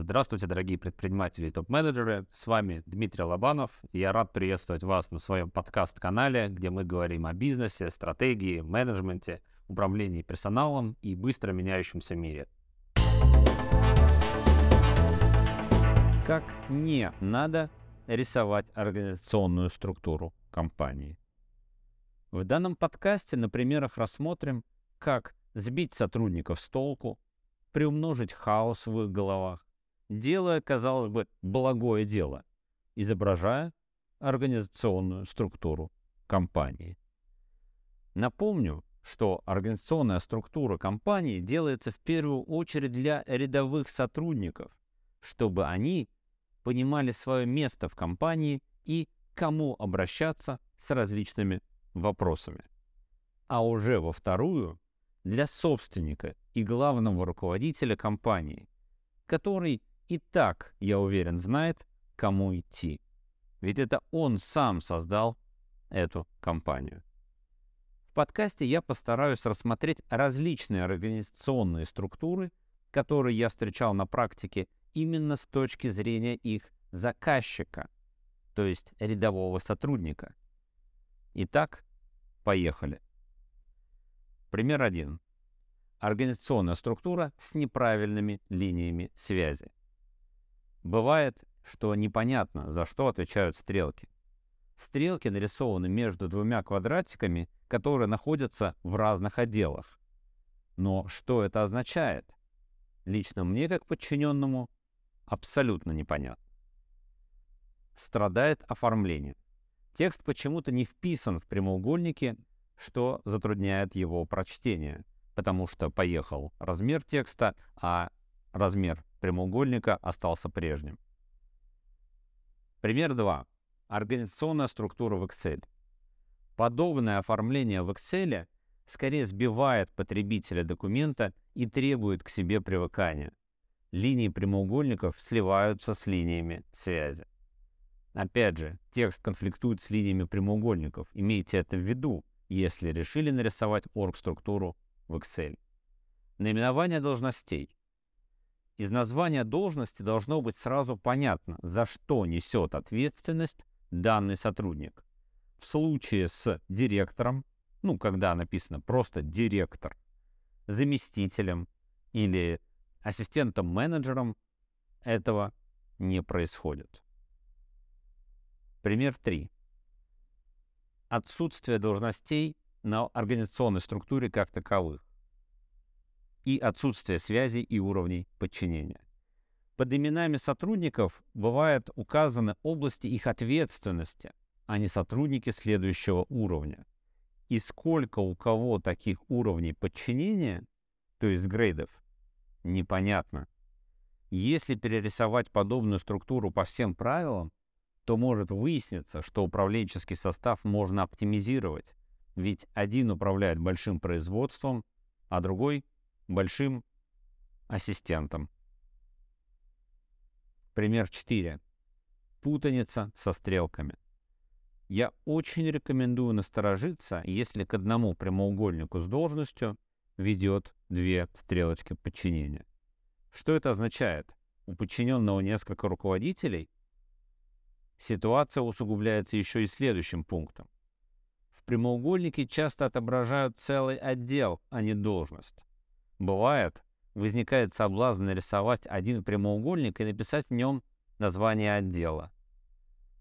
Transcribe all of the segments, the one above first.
Здравствуйте, дорогие предприниматели и топ-менеджеры. С вами Дмитрий Лобанов. Я рад приветствовать вас на своем подкаст-канале, где мы говорим о бизнесе, стратегии, менеджменте, управлении персоналом и быстро меняющемся мире. Как не надо рисовать организационную структуру компании. В данном подкасте на примерах рассмотрим, как сбить сотрудников с толку, приумножить хаос в их головах, делая, казалось бы, благое дело, изображая организационную структуру компании. Напомню, что организационная структура компании делается в первую очередь для рядовых сотрудников, чтобы они понимали свое место в компании и кому обращаться с различными вопросами. А уже во вторую для собственника и главного руководителя компании, который и так, я уверен, знает, кому идти. Ведь это он сам создал эту компанию. В подкасте я постараюсь рассмотреть различные организационные структуры, которые я встречал на практике именно с точки зрения их заказчика, то есть рядового сотрудника. Итак, поехали. Пример 1. Организационная структура с неправильными линиями связи. Бывает, что непонятно, за что отвечают стрелки. Стрелки нарисованы между двумя квадратиками, которые находятся в разных отделах. Но что это означает? Лично мне, как подчиненному, абсолютно непонятно. Страдает оформление. Текст почему-то не вписан в прямоугольнике, что затрудняет его прочтение, потому что поехал размер текста, а размер прямоугольника остался прежним. Пример 2. Организационная структура в Excel. Подобное оформление в Excel скорее сбивает потребителя документа и требует к себе привыкания. Линии прямоугольников сливаются с линиями связи. Опять же, текст конфликтует с линиями прямоугольников. Имейте это в виду, если решили нарисовать орг-структуру в Excel. Наименование должностей. Из названия должности должно быть сразу понятно, за что несет ответственность данный сотрудник. В случае с директором, ну, когда написано просто директор, заместителем или ассистентом-менеджером, этого не происходит. Пример 3. Отсутствие должностей на организационной структуре как таковых и отсутствие связи и уровней подчинения. Под именами сотрудников бывают указаны области их ответственности, а не сотрудники следующего уровня. И сколько у кого таких уровней подчинения, то есть грейдов, непонятно. Если перерисовать подобную структуру по всем правилам, то может выясниться, что управленческий состав можно оптимизировать, ведь один управляет большим производством, а другой большим ассистентом. Пример 4. Путаница со стрелками. Я очень рекомендую насторожиться, если к одному прямоугольнику с должностью ведет две стрелочки подчинения. Что это означает? У подчиненного несколько руководителей? Ситуация усугубляется еще и следующим пунктом. В прямоугольнике часто отображают целый отдел, а не должность. Бывает, возникает соблазн нарисовать один прямоугольник и написать в нем название отдела.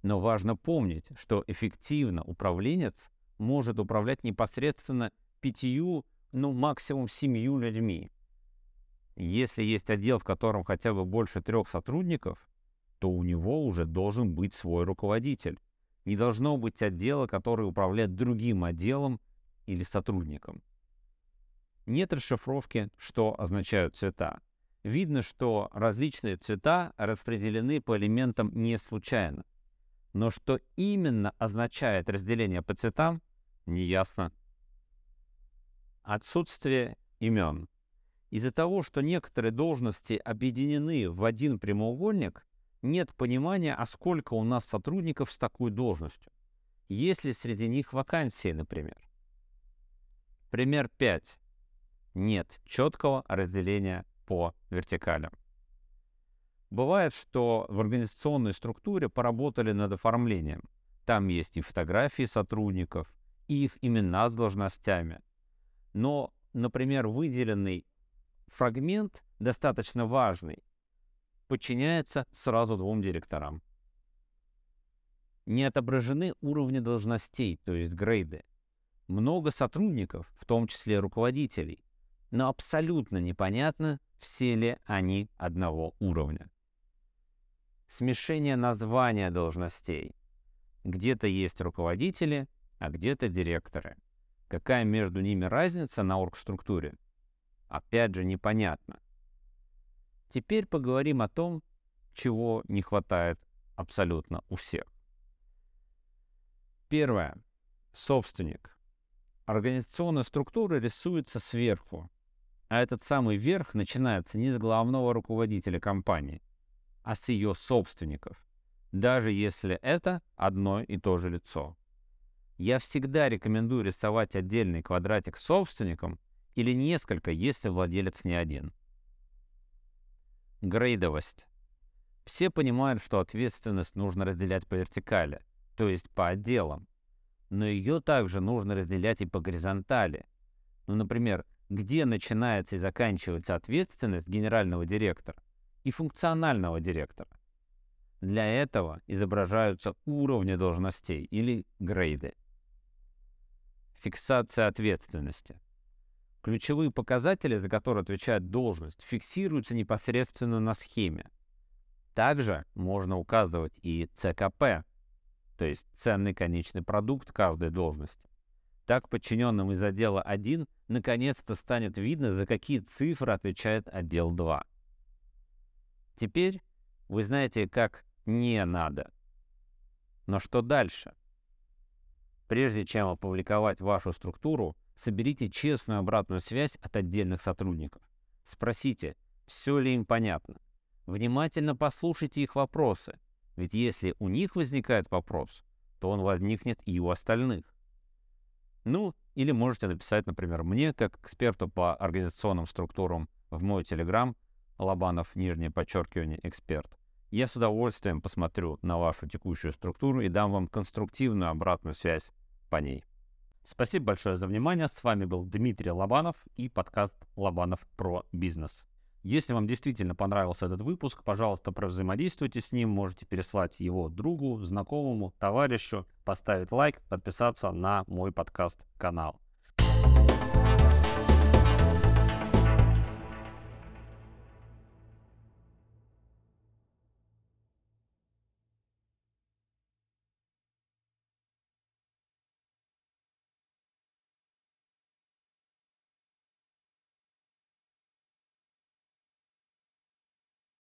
Но важно помнить, что эффективно управленец может управлять непосредственно пятью, ну максимум семью людьми. Если есть отдел, в котором хотя бы больше трех сотрудников, то у него уже должен быть свой руководитель. Не должно быть отдела, который управляет другим отделом или сотрудником. Нет расшифровки, что означают цвета. Видно, что различные цвета распределены по элементам не случайно. Но что именно означает разделение по цветам, неясно. Отсутствие имен. Из-за того, что некоторые должности объединены в один прямоугольник, нет понимания, а сколько у нас сотрудников с такой должностью. Есть ли среди них вакансии, например? Пример 5 нет четкого разделения по вертикалям. Бывает, что в организационной структуре поработали над оформлением. Там есть и фотографии сотрудников, и их имена с должностями. Но, например, выделенный фрагмент, достаточно важный, подчиняется сразу двум директорам. Не отображены уровни должностей, то есть грейды. Много сотрудников, в том числе руководителей, но абсолютно непонятно, все ли они одного уровня. Смешение названия должностей. Где-то есть руководители, а где-то директоры. Какая между ними разница на оргструктуре? Опять же непонятно. Теперь поговорим о том, чего не хватает абсолютно у всех. Первое. Собственник. Организационная структура рисуется сверху, а этот самый верх начинается не с главного руководителя компании, а с ее собственников, даже если это одно и то же лицо. Я всегда рекомендую рисовать отдельный квадратик собственником или несколько, если владелец не один. Грейдовость. Все понимают, что ответственность нужно разделять по вертикали, то есть по отделам. Но ее также нужно разделять и по горизонтали. Ну, например, где начинается и заканчивается ответственность генерального директора и функционального директора. Для этого изображаются уровни должностей или грейды. Фиксация ответственности. Ключевые показатели, за которые отвечает должность, фиксируются непосредственно на схеме. Также можно указывать и ЦКП, то есть ценный конечный продукт каждой должности. Так подчиненным из отдела 1 наконец-то станет видно, за какие цифры отвечает отдел 2. Теперь вы знаете, как не надо. Но что дальше? Прежде чем опубликовать вашу структуру, соберите честную обратную связь от отдельных сотрудников. Спросите, все ли им понятно. Внимательно послушайте их вопросы, ведь если у них возникает вопрос, то он возникнет и у остальных. Ну, или можете написать, например, мне, как эксперту по организационным структурам, в мой телеграм, Лобанов, нижнее подчеркивание, эксперт. Я с удовольствием посмотрю на вашу текущую структуру и дам вам конструктивную обратную связь по ней. Спасибо большое за внимание. С вами был Дмитрий Лобанов и подкаст Лобанов про бизнес. Если вам действительно понравился этот выпуск, пожалуйста, взаимодействуйте с ним. Можете переслать его другу, знакомому, товарищу, поставить лайк, подписаться на мой подкаст-канал.